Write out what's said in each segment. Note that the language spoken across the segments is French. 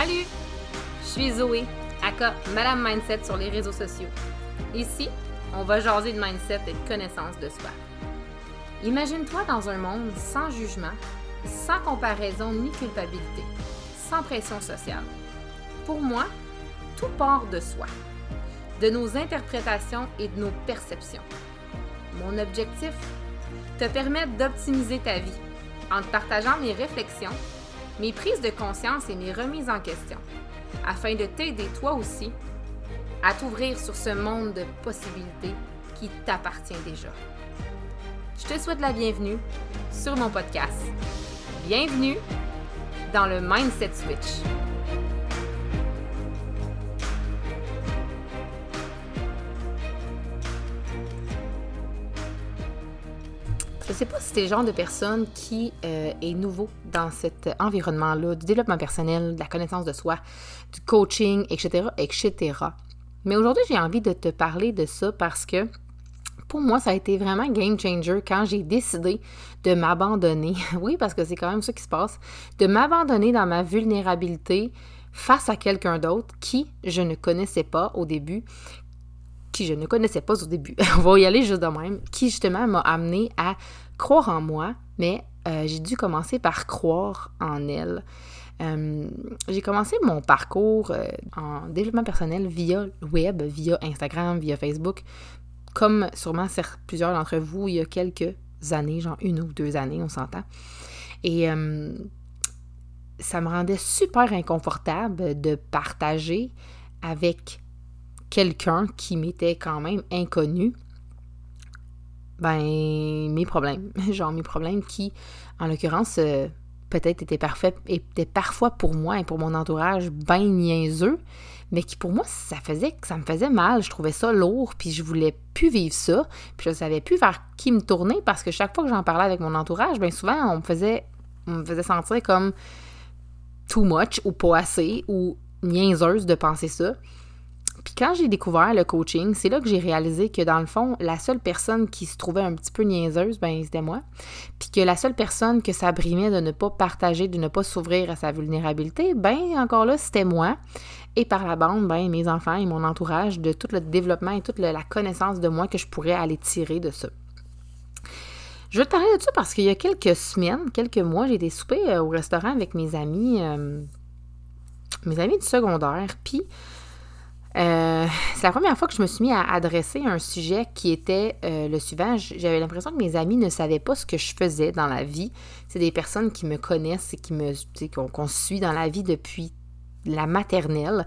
Salut! Je suis Zoé, aka Madame Mindset sur les réseaux sociaux. Ici, on va jaser de mindset et de connaissance de soi. Imagine-toi dans un monde sans jugement, sans comparaison ni culpabilité, sans pression sociale. Pour moi, tout part de soi, de nos interprétations et de nos perceptions. Mon objectif Te permettre d'optimiser ta vie en te partageant mes réflexions, mes prises de conscience et mes remises en question, afin de t'aider toi aussi à t'ouvrir sur ce monde de possibilités qui t'appartient déjà. Je te souhaite la bienvenue sur mon podcast. Bienvenue dans le Mindset Switch. Je ne sais pas si c'est le genre de personne qui euh, est nouveau dans cet environnement-là, du développement personnel, de la connaissance de soi, du coaching, etc., etc. Mais aujourd'hui, j'ai envie de te parler de ça parce que pour moi, ça a été vraiment game changer quand j'ai décidé de m'abandonner. Oui, parce que c'est quand même ça qui se passe, de m'abandonner dans ma vulnérabilité face à quelqu'un d'autre qui je ne connaissais pas au début, je ne connaissais pas au début, on va y aller juste de même, qui justement m'a amené à croire en moi, mais euh, j'ai dû commencer par croire en elle. Euh, j'ai commencé mon parcours euh, en développement personnel via le web, via Instagram, via Facebook, comme sûrement plusieurs d'entre vous il y a quelques années, genre une ou deux années, on s'entend. Et ça me rendait super inconfortable de partager avec quelqu'un qui m'était quand même inconnu, ben, mes problèmes. Genre mes problèmes qui, en l'occurrence, euh, peut-être étaient, parfaits, étaient parfois pour moi et pour mon entourage bien niaiseux, mais qui pour moi, ça faisait ça me faisait mal. Je trouvais ça lourd, puis je voulais plus vivre ça, puis je savais plus vers qui me tourner parce que chaque fois que j'en parlais avec mon entourage, bien souvent, on me faisait, on me faisait sentir comme too much ou pas assez ou niaiseuse de penser ça. Puis quand j'ai découvert le coaching, c'est là que j'ai réalisé que dans le fond, la seule personne qui se trouvait un petit peu niaiseuse, ben c'était moi. Puis que la seule personne que ça brimait de ne pas partager, de ne pas s'ouvrir à sa vulnérabilité, ben encore là, c'était moi. Et par la bande, ben mes enfants et mon entourage, de tout le développement et toute la connaissance de moi que je pourrais aller tirer de ça. Je veux te parler de ça parce qu'il y a quelques semaines, quelques mois, j'ai été souper euh, au restaurant avec mes amis, euh, mes amis du secondaire. Puis euh, c'est la première fois que je me suis mis à adresser un sujet qui était euh, le suivant. J'avais l'impression que mes amis ne savaient pas ce que je faisais dans la vie. C'est des personnes qui me connaissent et qui me qu'on dans la vie depuis la maternelle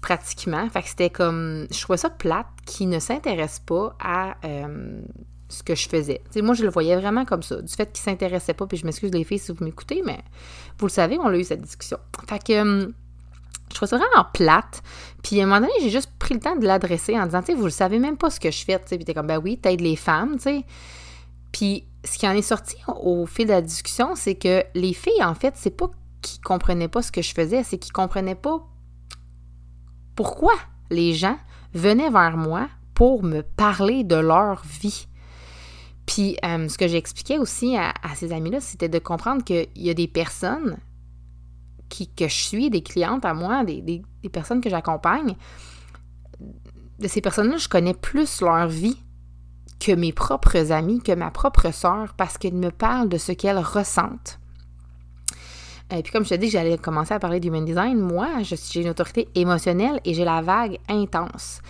pratiquement. Fait que c'était comme je trouvais ça plate qui ne s'intéresse pas à euh, ce que je faisais. moi, je le voyais vraiment comme ça. Du fait qu'ils ne s'intéressaient pas, puis je m'excuse les filles si vous m'écoutez, mais vous le savez, on a eu cette discussion. Fait que hum, je trouve ça vraiment plate. Puis à un moment donné, j'ai juste pris le temps de l'adresser en disant, tu sais, vous le savez même pas ce que je fais, tu sais. Puis t'es comme, ben oui, t'aides les femmes, tu sais. Puis ce qui en est sorti au fil de la discussion, c'est que les filles, en fait, c'est pas qu'ils comprenaient pas ce que je faisais, c'est qu'ils comprenaient pas pourquoi les gens venaient vers moi pour me parler de leur vie. Puis euh, ce que j'expliquais aussi à ces amis-là, c'était de comprendre qu'il y a des personnes que je suis, des clientes à moi, des, personnes que j'accompagne, de ces personnes-là, je connais plus leur vie que mes propres amis, que ma propre sœur, parce qu'elles me parlent de ce qu'elles ressentent. Et puis comme je te dis que j'allais commencer à parler du human design, moi, j'ai une autorité émotionnelle et j'ai la vague intense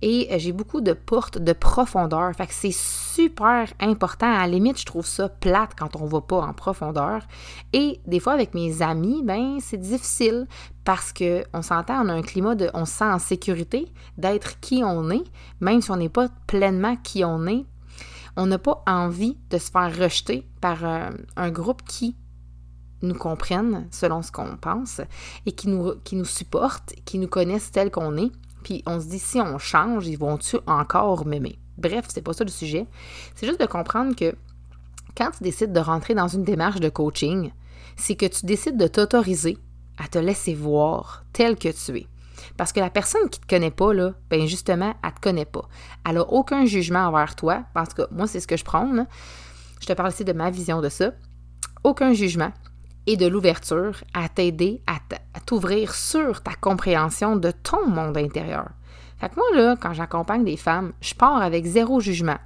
et euh, j'ai beaucoup de portes de profondeur. Fait que c'est super important. À la limite, je trouve ça plate quand on va pas en profondeur. Et des fois, avec mes amis, ben c'est difficile parce que on s'entend, on a un climat de, on se sent en sécurité d'être qui on est, même si on n'est pas pleinement qui on est. On n'a pas envie de se faire rejeter par un, euh, un groupe qui nous comprennent selon ce qu'on pense et qui nous, qui nous supportent, qui nous connaissent tel qu'on est puis on se dit, si on change, ils vont-tu encore m'aimer? Bref, c'est pas ça le sujet. C'est juste de comprendre que quand tu décides de rentrer dans une démarche de coaching, c'est que tu décides de t'autoriser à te laisser voir tel que tu es. Parce que la personne qui te connaît pas, là, ben justement, elle te connaît pas. Elle a aucun jugement envers toi, parce que moi, c'est ce que je prends. Je te parle ici de ma vision de ça. Aucun jugement. Et de l'ouverture à t'aider à t'ouvrir sur ta compréhension de ton monde intérieur. Fait que moi, là, quand j'accompagne des femmes, je pars avec zéro jugement.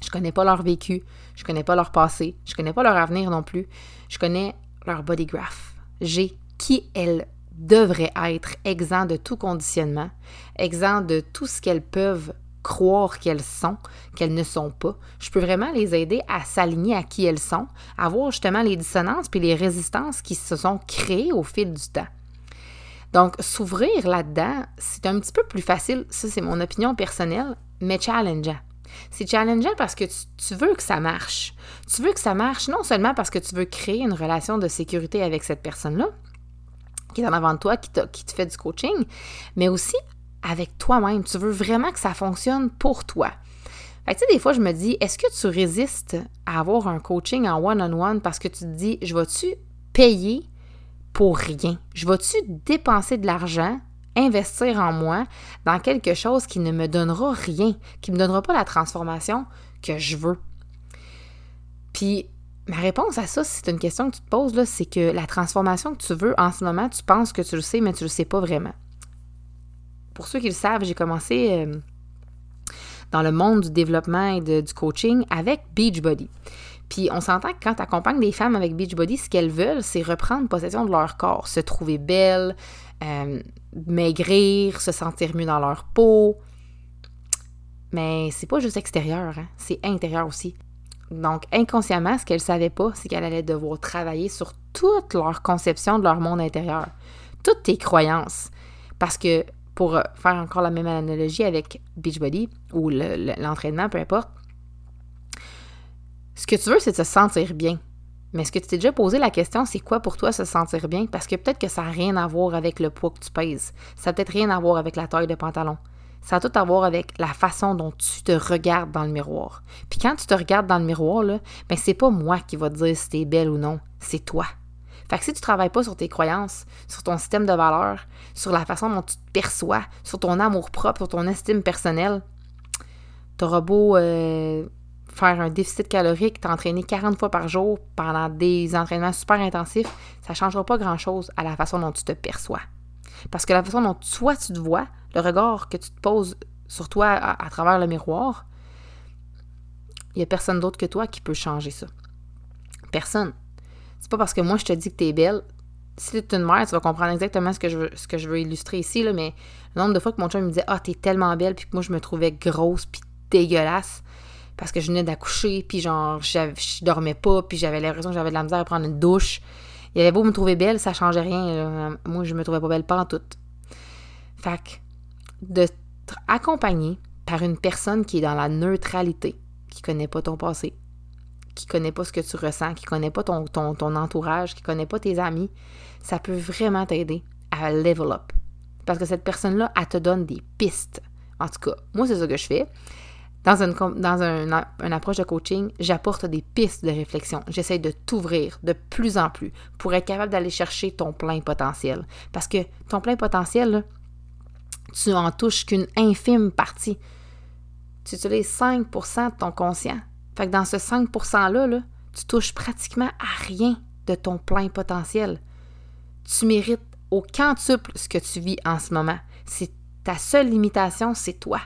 Je connais pas leur vécu, je connais pas leur passé, je connais pas leur avenir non plus. Je connais leur body graph. J'ai qui elles devraient être, exempt de tout conditionnement, exempt de tout ce qu'elles peuvent croire qu'elles sont, qu'elles ne sont pas. Je peux vraiment les aider à s'aligner à qui elles sont, à voir justement les dissonances puis les résistances qui se sont créées au fil du temps. Donc, s'ouvrir là-dedans, c'est un petit peu plus facile, ça c'est mon opinion personnelle, mais challengeant. C'est challengeant parce que tu, veux que ça marche. Tu veux que ça marche non seulement parce que tu veux créer une relation de sécurité avec cette personne-là, qui est en avant de toi, qui, qui te fait du coaching, mais aussi avec toi-même. Tu veux vraiment que ça fonctionne pour toi. Fait tu sais, des fois, je me dis, est-ce que tu résistes à avoir un coaching en one-on-one parce que tu te dis, je vais-tu payer pour rien? Je vais-tu dépenser de l'argent, investir en moi dans quelque chose qui ne me donnera rien, qui ne me donnera pas la transformation que je veux? Puis, ma réponse à ça, c'est une question que tu te poses, c'est que la transformation que tu veux en ce moment, tu penses que tu le sais, mais tu ne le sais pas vraiment. Pour ceux qui le savent, j'ai commencé euh, dans le monde du développement et du coaching avec Beachbody. Puis on s'entend que quand tu accompagnes des femmes avec Beachbody, ce qu'elles veulent, c'est reprendre possession de leur corps, se trouver belles, euh, maigrir, se sentir mieux dans leur peau. Mais c'est pas juste extérieur, hein, c'est intérieur aussi. Donc, inconsciemment, ce qu'elles ne savaient pas, c'est qu'elles allaient devoir travailler sur toute leur conception de leur monde intérieur, toutes tes croyances. Parce que, pour faire encore la même analogie avec Beachbody ou l'entraînement, peu importe, ce que tu veux, c'est de se sentir bien. Mais est-ce que tu t'es déjà posé la question, c'est quoi pour toi se sentir bien? Parce que peut-être que ça n'a rien à voir avec le poids que tu pèses. Ça n'a peut-être rien à voir avec la taille de pantalon. Ça a tout à voir avec la façon dont tu te regardes dans le miroir. Puis quand tu te regardes dans le miroir, là, ben c'est pas moi qui va te dire si t'es belle ou non, c'est toi. Fait que si tu travailles pas sur tes croyances, sur ton système de valeurs, sur la façon dont tu te perçois, sur ton amour propre, sur ton estime personnelle, t'auras beau euh, faire un déficit calorique, t'entraîner 40 fois par jour pendant des entraînements super intensifs, ça changera pas grand-chose à la façon dont tu te perçois. Parce que la façon dont toi tu te vois, le regard que tu te poses sur toi à, travers le miroir, il n'y a personne d'autre que toi qui peut changer ça. Personne. C'est pas parce que moi je te dis que tu es belle. Si tu es une mère, tu vas comprendre exactement ce que je veux, illustrer ici, là, mais le nombre de fois que mon chum me disait Ah, t'es tellement belle, puis que moi je me trouvais grosse, puis dégueulasse parce que je venais d'accoucher, puis genre, je dormais pas, puis j'avais l'impression que j'avais de la misère à prendre une douche. Il avait beau me trouver belle, ça changeait rien. Moi, je me trouvais pas belle pas en tout. Fait que, de accompagner par une personne qui est dans la neutralité, qui connaît pas ton passé, qui connaît pas ce que tu ressens, qui connaît pas ton, ton, ton entourage, qui connaît pas tes amis, ça peut vraiment t'aider à level up. Parce que cette personne-là, elle te donne des pistes. En tout cas, moi, c'est ça que je fais. Dans, une, dans un, approche de coaching, j'apporte des pistes de réflexion. J'essaie de t'ouvrir de plus en plus pour être capable d'aller chercher ton plein potentiel. Parce que ton plein potentiel, tu en touches qu'une infime partie. Tu utilises 5% de ton conscient. Fait que dans ce 5 %-là, là, tu touches pratiquement à rien de ton plein potentiel. Tu mérites au quintuple ce que tu vis en ce moment. C'est ta seule limitation, c'est toi.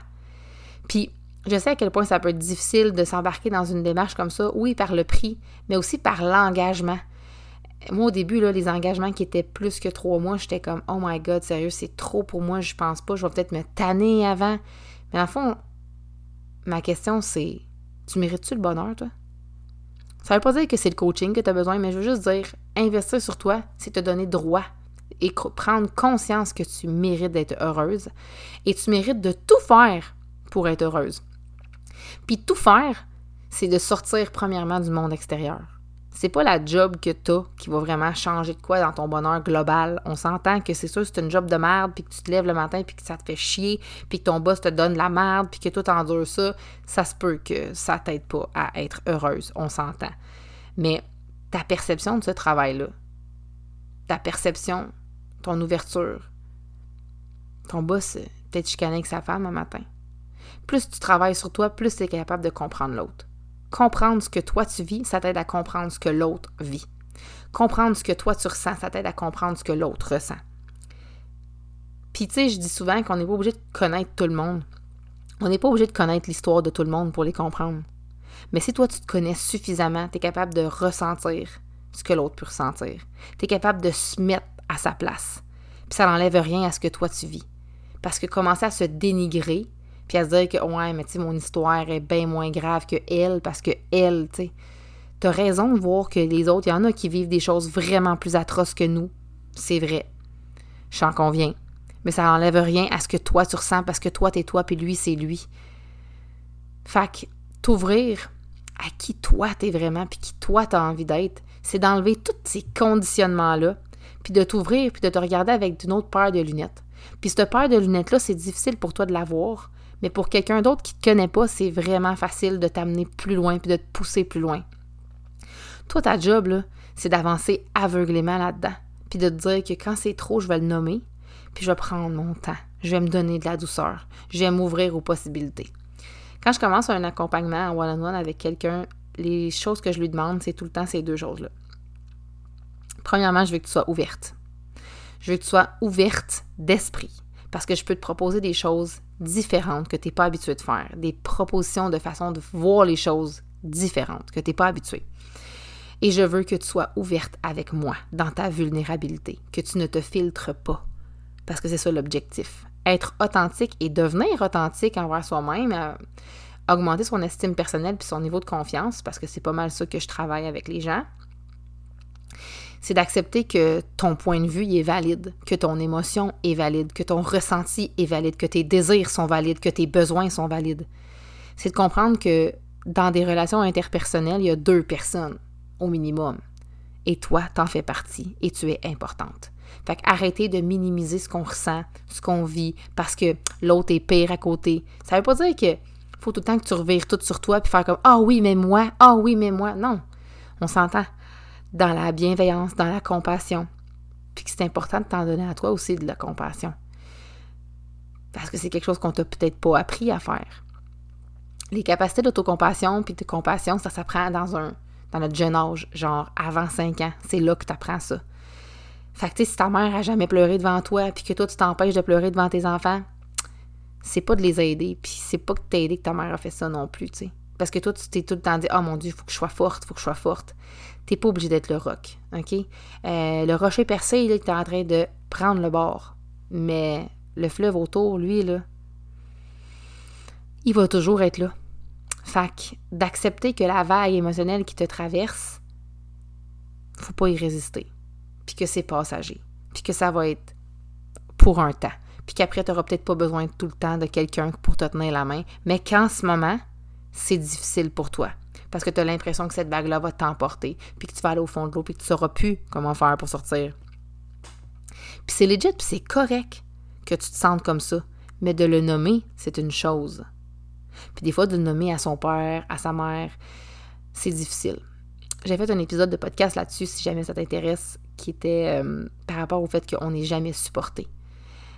Puis je sais à quel point ça peut être difficile de s'embarquer dans une démarche comme ça, oui, par le prix, mais aussi par l'engagement. Moi, au début, là, les engagements qui étaient plus que trois mois, j'étais comme Oh my god, sérieux, c'est trop pour moi, je pense pas, je vais peut-être me tanner avant. Mais en fond, ma question, c'est Tu mérites-tu le bonheur, toi? Ça veut pas dire que c'est le coaching que tu as besoin, mais je veux juste dire investir sur toi, c'est te donner droit et prendre conscience que tu mérites d'être heureuse et tu mérites de tout faire pour être heureuse. Puis tout faire, c'est de sortir premièrement du monde extérieur. C'est pas la job que t'as qui va vraiment changer de quoi dans ton bonheur global. On s'entend que c'est sûr c'est une job de merde, puis que tu te lèves le matin, puis que ça te fait chier, puis que ton boss te donne la merde, puis que toi t'endures ça. Ça se peut que ça t'aide pas à être heureuse. On s'entend. Mais ta perception de ce travail-là, ta perception, ton ouverture, ton boss peut-être chicané avec sa femme un matin plus tu travailles sur toi, plus tu es capable de comprendre l'autre. Comprendre ce que toi tu vis, ça t'aide à comprendre ce que l'autre vit. Comprendre ce que toi tu ressens, ça t'aide à comprendre ce que l'autre ressent. Puis tu sais, je dis souvent qu'on n'est pas obligé de connaître tout le monde. On n'est pas obligé de connaître l'histoire de tout le monde pour les comprendre. Mais si toi tu te connais suffisamment, tu es capable de ressentir ce que l'autre peut ressentir. Tu es capable de se mettre à sa place. Puis ça n'enlève rien à ce que toi tu vis. Parce que commencer à se dénigrer, puis à se dire que ouais, mais tu sais, mon histoire est bien moins grave que elle, parce que elle, tu sais, t'as raison de voir que les autres, il y en a qui vivent des choses vraiment plus atroces que nous. C'est vrai. J'en conviens. Mais ça n'enlève rien à ce que toi tu ressens parce que toi t'es toi puis lui c'est lui. Que t'ouvrir à qui toi t'es vraiment puis qui toi t'as envie d'être, c'est d'enlever tous ces conditionnements-là puis de t'ouvrir puis de te regarder avec une autre paire de lunettes. Puis cette paire de lunettes-là, c'est difficile pour toi de l'avoir, mais pour quelqu'un d'autre qui te connaît pas, c'est vraiment facile de t'amener plus loin puis de te pousser plus loin. Toi, ta job, c'est d'avancer aveuglément là-dedans. Puis de te dire que quand c'est trop, je vais le nommer, puis je vais prendre mon temps. Je vais me donner de la douceur. Je vais m'ouvrir aux possibilités. Quand je commence un accompagnement en one-on-one avec quelqu'un, les choses que je lui demande, c'est tout le temps ces deux choses-là. Premièrement, je veux que tu sois ouverte. Je veux que tu sois ouverte d'esprit parce que je peux te proposer des choses différentes que tu n'es pas habitué de faire, des propositions de façon de voir les choses différentes que tu n'es pas habitué. Et je veux que tu sois ouverte avec moi dans ta vulnérabilité, que tu ne te filtres pas, parce que c'est ça l'objectif. Être authentique et devenir authentique envers soi-même, euh, augmenter son estime personnelle puis son niveau de confiance, parce que c'est pas mal ça que je travaille avec les gens. C'est d'accepter que ton point de vue est valide, que ton émotion est valide, que ton ressenti est valide, que tes désirs sont valides, que tes besoins sont valides. C'est de comprendre que dans des relations interpersonnelles, il y a deux personnes au minimum. Et toi, t'en fais partie et tu es importante. Fait arrêtez de minimiser ce qu'on ressent, ce qu'on vit, parce que l'autre est pire à côté. Ça veut pas dire que faut tout le temps que tu revires tout sur toi puis faire comme Ah oui, mais moi, ah oui, mais moi. Non. On s'entend dans la bienveillance, dans la compassion. Puis que c'est important de t'en donner à toi aussi de la compassion. Parce que c'est quelque chose qu'on t'a peut-être pas appris à faire. Les capacités d'autocompassion puis de compassion, ça s'apprend dans un dans notre jeune âge, genre avant 5 ans. C'est là que tu apprends ça. Fait que, si ta mère a jamais pleuré devant toi, puis que toi, tu t'empêches de pleurer devant tes enfants, c'est pas de les aider, puis c'est pas que t'aider que ta mère a fait ça non plus, tu sais. Parce que toi, tu t'es tout le temps dit, oh mon Dieu, il faut que je sois forte, il faut que je sois forte. T'es pas obligé d'être le roc, OK? Euh, le rocher percé, il est en train de prendre le bord. Mais le fleuve autour, lui, là, il va toujours être là. Fait d'accepter que la vague émotionnelle qui te traverse, faut pas y résister puis que c'est passager, puis que ça va être pour un temps, puis qu'après, tu n'auras peut-être pas besoin tout le temps de quelqu'un pour te tenir la main, mais qu'en ce moment, c'est difficile pour toi. Parce que tu as l'impression que cette vague-là va t'emporter, puis que tu vas aller au fond de l'eau, puis que tu ne sauras plus comment faire pour sortir. Puis c'est legit, puis c'est correct que tu te sentes comme ça. Mais de le nommer, c'est une chose. Puis des fois, de le nommer à son père, à sa mère, c'est difficile. J'ai fait un épisode de podcast là-dessus si jamais ça t'intéresse qui était euh, par rapport au fait qu'on n'est jamais supporté.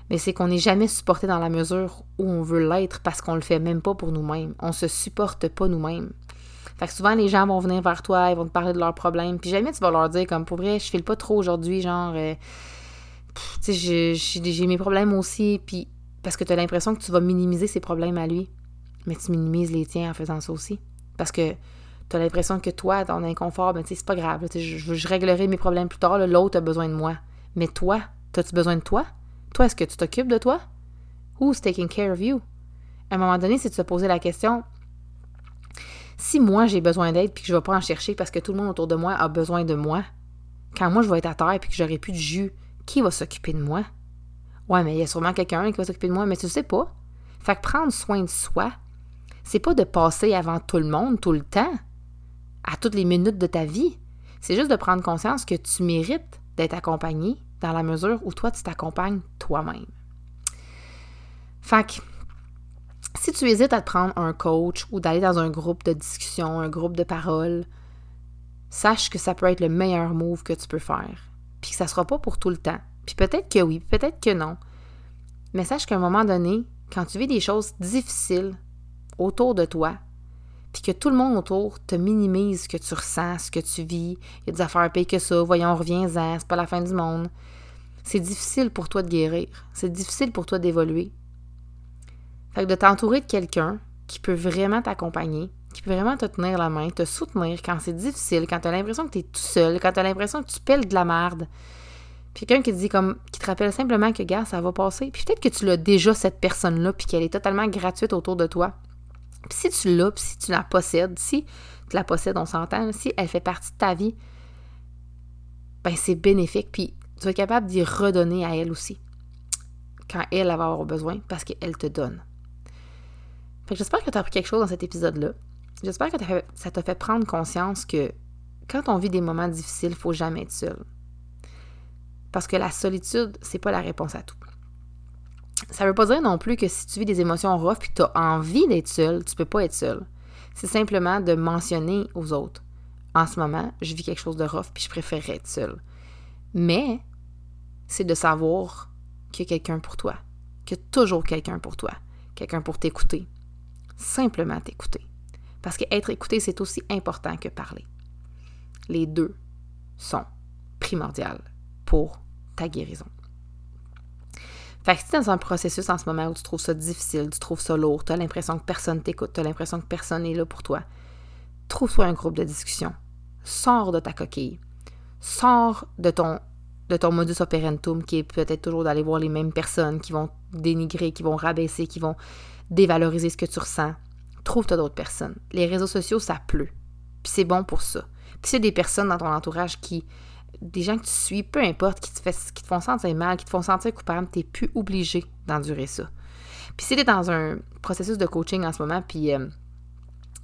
Mais c'est qu'on n'est jamais supporté dans la mesure où on veut l'être parce qu'on le fait même pas pour nous-mêmes. On se supporte pas nous-mêmes. Fait que souvent, les gens vont venir vers toi, ils vont te parler de leurs problèmes, puis jamais tu vas leur dire, comme, pour vrai, je file pas trop aujourd'hui, genre, euh, tu sais, j'ai mes problèmes aussi, puis parce que tu as l'impression que tu vas minimiser ses problèmes à lui, mais tu minimises les tiens en faisant ça aussi. Parce que tu as l'impression que toi, ton inconfort, ben, c'est pas grave. je, je, réglerai mes problèmes plus tard. L'autre a besoin de moi. Mais toi, as-tu besoin de toi? Toi, est-ce que tu t'occupes de toi? Who's taking care of you? À un moment donné, c'est de se poser la question si moi j'ai besoin d'aide puis que je ne vais pas en chercher parce que tout le monde autour de moi a besoin de moi, quand moi je vais être à terre puis que j'aurai plus de jus, qui va s'occuper de moi? Ouais, mais il y a sûrement quelqu'un qui va s'occuper de moi, mais tu sais pas. Fait que prendre soin de soi, c'est pas de passer avant tout le monde tout le temps à toutes les minutes de ta vie. C'est juste de prendre conscience que tu mérites d'être accompagné dans la mesure où toi, tu t'accompagnes toi-même. Fait si tu hésites à te prendre un coach ou d'aller dans un groupe de discussion, un groupe de parole, sache que ça peut être le meilleur move que tu peux faire. Puis que ça sera pas pour tout le temps. Puis peut-être que oui, peut-être que non. Mais sache qu'à un moment donné, quand tu vis des choses difficiles autour de toi, puis que tout le monde autour te minimise ce que tu ressens, ce que tu vis, il y a des affaires pires que ça, voyons, reviens-en, c'est pas la fin du monde. C'est difficile pour toi de guérir, c'est difficile pour toi d'évoluer. Fait que de t'entourer de quelqu'un qui peut vraiment t'accompagner, qui peut vraiment te tenir la main, te soutenir quand c'est difficile, quand tu l'impression que tu es tout seul, quand tu l'impression que tu pelles de la merde. Puis quelqu'un qui te dit comme qui te rappelle simplement que gars, ça va passer. Puis peut-être que tu l'as déjà cette personne-là puis qu'elle est totalement gratuite autour de toi. Puis si tu l'as, puis si tu la possèdes, si tu la possèdes, on s'entend, si elle fait partie de ta vie, ben c'est bénéfique. Puis tu vas être capable d'y redonner à elle aussi. Quand elle, va avoir besoin, parce qu'elle te donne. Fait que j'espère que tu as appris quelque chose dans cet épisode-là. J'espère que ça t'a fait prendre conscience que quand on vit des moments difficiles, il faut jamais être seul. Parce que la solitude, c'est pas la réponse à tout. Ça veut pas dire non plus que si tu vis des émotions rough que tu as envie d'être seul, tu peux pas être seul. C'est simplement de mentionner aux autres. En ce moment, je vis quelque chose de rough puis je préférerais être seul. Mais c'est de savoir qu'il y a quelqu'un pour toi, qu'il y a toujours quelqu'un pour toi, quelqu'un pour t'écouter. Simplement t'écouter. Parce qu'être écouté, c'est aussi important que parler. Les deux sont primordiaux pour ta guérison. Fait que si tu es dans un processus en ce moment où tu trouves ça difficile, tu trouves ça lourd, tu as l'impression que personne t'écoute, tu as l'impression que personne n'est là pour toi, trouve-toi un groupe de discussion. Sors de ta coquille. Sors de ton, de ton modus operandum qui est peut-être toujours d'aller voir les mêmes personnes qui vont dénigrer, qui vont rabaisser, qui vont dévaloriser ce que tu ressens trouve-toi d'autres personnes. Les réseaux sociaux, ça pleut. Puis c'est bon pour ça. Puis c'est des personnes dans ton entourage qui, des gens que tu suis, peu importe, qui te, fait, font sentir mal, qui te font sentir coupable, t'es plus obligé d'endurer ça. Puis si t'es dans un processus de coaching en ce moment, puis euh,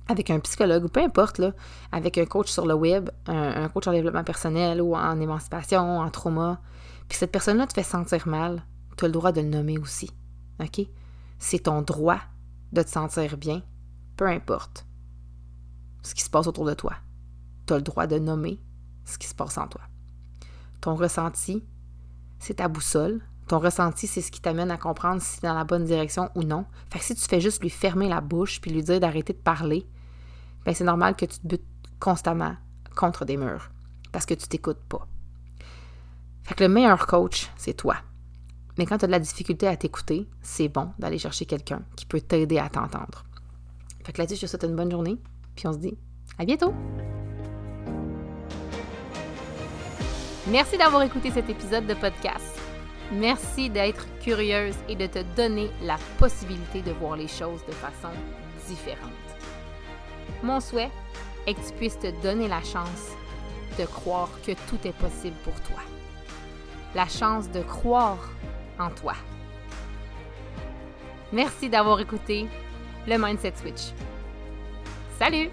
avec un psychologue ou peu importe, là, avec un coach sur le web, un, un, coach en développement personnel ou en émancipation, en trauma, puis cette personne-là te fait sentir mal, tu as le droit de le nommer aussi. OK? C'est ton droit de te sentir bien, peu importe ce qui se passe autour de toi. Tu as le droit de nommer ce qui se passe en toi. Ton ressenti, c'est ta boussole. Ton ressenti, c'est ce qui t'amène à comprendre si es dans la bonne direction ou non. Fait que si tu fais juste lui fermer la bouche puis lui dire d'arrêter de parler, ben c'est normal que tu te butes constamment contre des murs parce que tu t'écoutes pas. Fait que le meilleur coach, c'est toi. Mais quand tu as de la difficulté à t'écouter, c'est bon d'aller chercher quelqu'un qui peut t'aider à t'entendre. Fait que là-dessus, je te souhaite une bonne journée, puis on se dit à bientôt! Merci d'avoir écouté cet épisode de podcast. Merci d'être curieuse et de te donner la possibilité de voir les choses de façon différente. Mon souhait est que tu puisses te donner la chance de croire que tout est possible pour toi. La chance de croire en toi. Merci d'avoir écouté le Mindset Switch. Salut